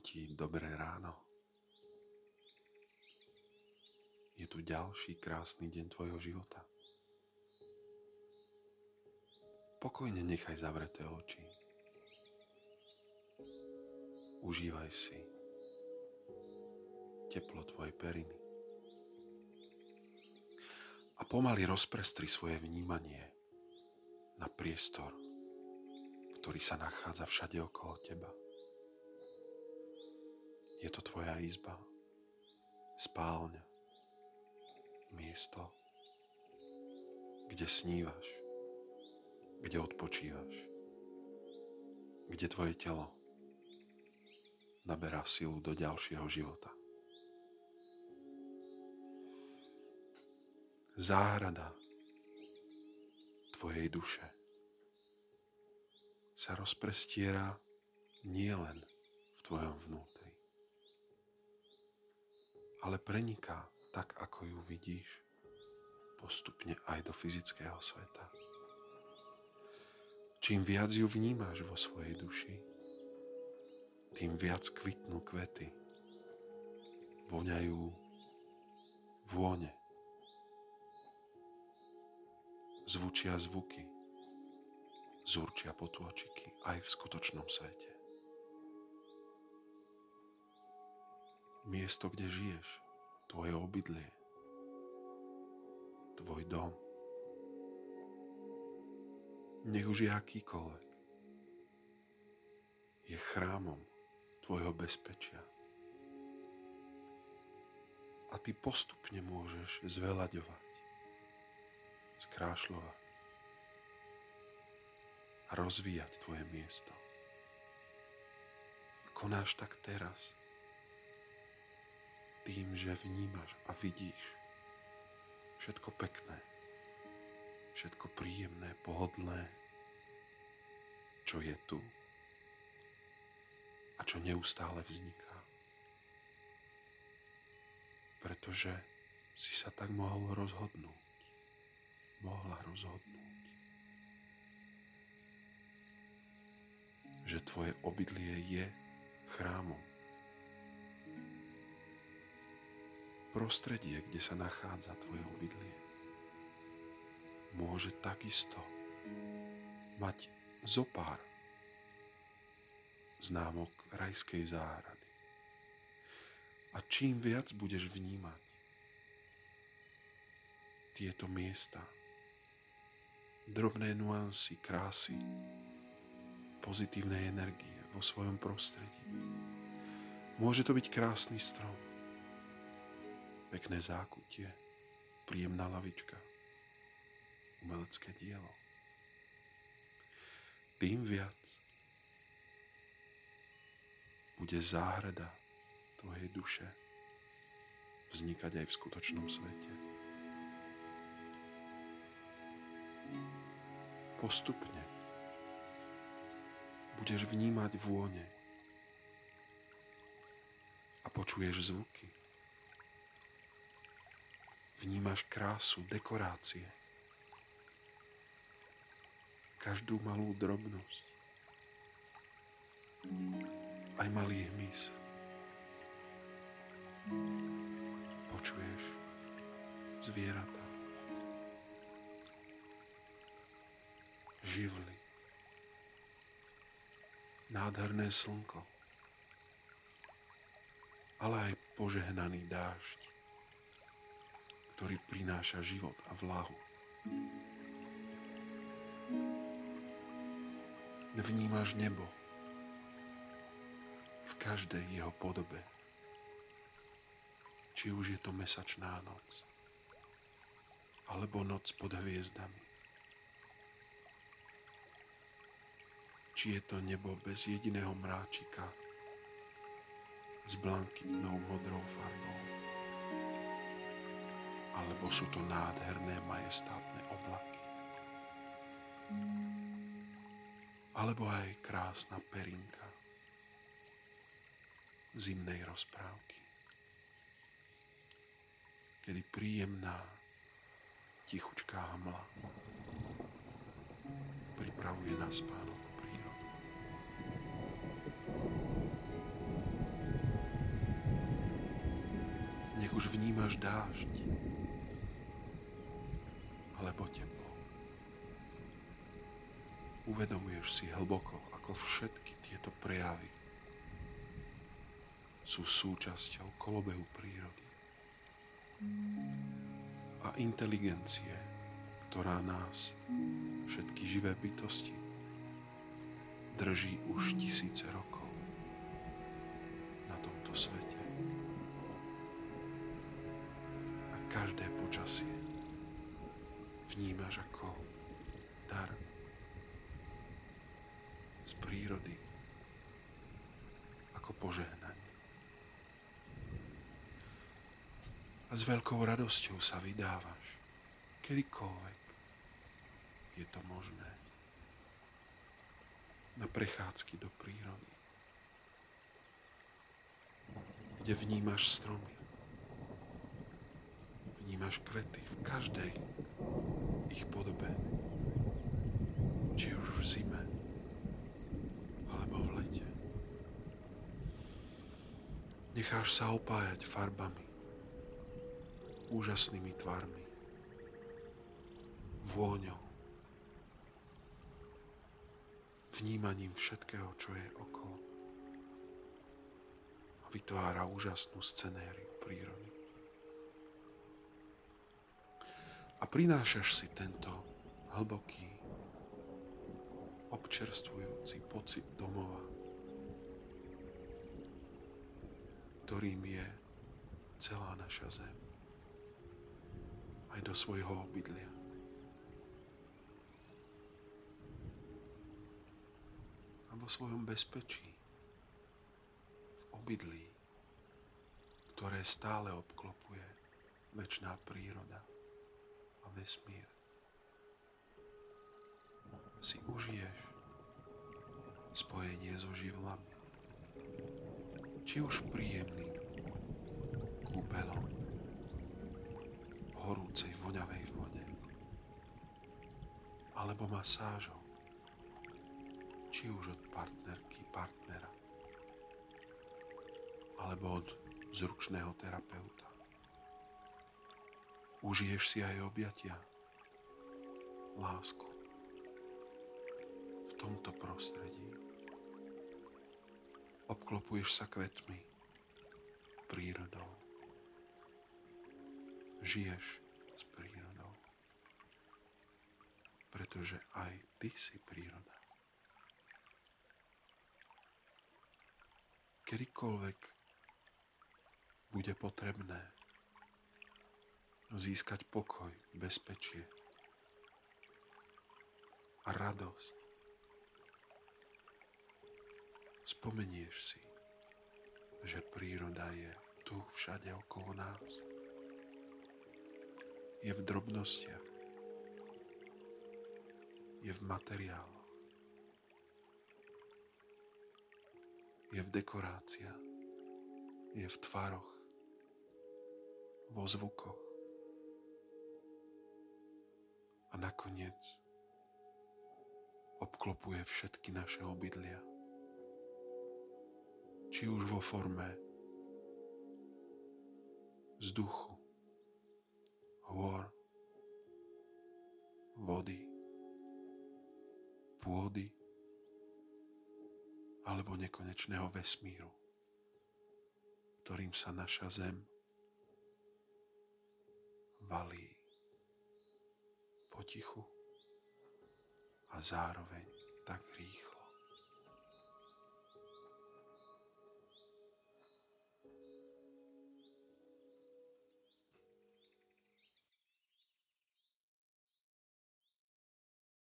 Ti dobré ráno. Je tu ďalší krásny deň tvojho života. Pokojne nechaj zavreté oči. Užívaj si teplo tvojej periny. A pomaly rozprestri svoje vnímanie na priestor, ktorý sa nachádza všade okolo teba. Je to tvoja izba, spálňa, miesto, kde snívaš, kde odpočívaš, kde tvoje telo naberá silu do ďalšieho života. Záhrada tvojej duše sa rozprestiera nielen v tvojom vnútri ale preniká tak, ako ju vidíš, postupne aj do fyzického sveta. Čím viac ju vnímáš vo svojej duši, tým viac kvitnú kvety, voňajú vône, zvučia zvuky, zurčia potôčiky aj v skutočnom svete. Miesto, kde žiješ, tvoje obydlie, tvoj dom. Nech už je akýkoľvek. Je chrámom tvojho bezpečia. A ty postupne môžeš zvelaďovať, skrášľovať a rozvíjať tvoje miesto. Konáš tak teraz – tým, že vnímaš a vidíš všetko pekné, všetko príjemné, pohodlné, čo je tu a čo neustále vzniká. Pretože si sa tak mohol rozhodnúť, mohla rozhodnúť, že tvoje obydlie je chrámom prostredie, kde sa nachádza tvoje obydlie, môže takisto mať zopár známok rajskej záhrady. A čím viac budeš vnímať tieto miesta, drobné nuancy, krásy, pozitívnej energie vo svojom prostredí. Môže to byť krásny strom, pekné zákutie, príjemná lavička, umelecké dielo. Tým viac bude záhrada tvojej duše vznikať aj v skutočnom svete. Postupne budeš vnímať vône a počuješ zvuky Vnímaš krásu, dekorácie. Každú malú drobnosť. Aj malý hmyz. Počuješ zvieratá. Živly. Nádherné slnko. Ale aj požehnaný dážď ktorý prináša život a vlahu. Vnímaš nebo v každej jeho podobe. Či už je to mesačná noc, alebo noc pod hviezdami. Či je to nebo bez jediného mráčika s blankitnou modrou farbou alebo sú to nádherné majestátne oblaky. Alebo aj krásna perinka zimnej rozprávky, kedy príjemná tichučká hmla pripravuje na spánok prírodu. Nech už vnímaš dážď, Uvedomuješ si hlboko, ako všetky tieto prejavy sú súčasťou kolobehu prírody a inteligencie, ktorá nás, všetky živé bytosti, drží už tisíce rokov na tomto svete. A každé počasie vnímaš ako dar prírody, ako požehnanie. A s veľkou radosťou sa vydávaš, kedykoľvek je to možné, na prechádzky do prírody, kde vnímaš stromy, vnímaš kvety v každej ich podobe, či už v zime, alebo v lete. Necháš sa opájať farbami, úžasnými tvarmi, vôňou, vnímaním všetkého, čo je okolo. A vytvára úžasnú scenériu prírody. A prinášaš si tento hlboký, občerstvujúci pocit domova, ktorým je celá naša zem. Aj do svojho obydlia. A vo svojom bezpečí, v obydlí, ktoré stále obklopuje väčšiná príroda a vesmír, si užiješ spojenie so živlami, či už príjemným kúpelom, horúcej voňavej vode. Alebo masážou, či už od partnerky, partnera. Alebo od zručného terapeuta. Užiješ si aj objatia, lásku. V tomto prostredí. Obklopuješ sa kvetmi, prírodou žiješ s prírodou. Pretože aj ty si príroda. Kedykoľvek bude potrebné získať pokoj, bezpečie a radosť, spomenieš si, že príroda je tu všade okolo nás? Je v drobnostiach, je v materiáloch, je v dekoráciách, je v tvaroch, vo zvukoch. A nakoniec obklopuje všetky naše obydlia. Či už vo forme vzduchu, hôr, vody, pôdy alebo nekonečného vesmíru, ktorým sa naša zem valí potichu a zároveň tak rýchlo.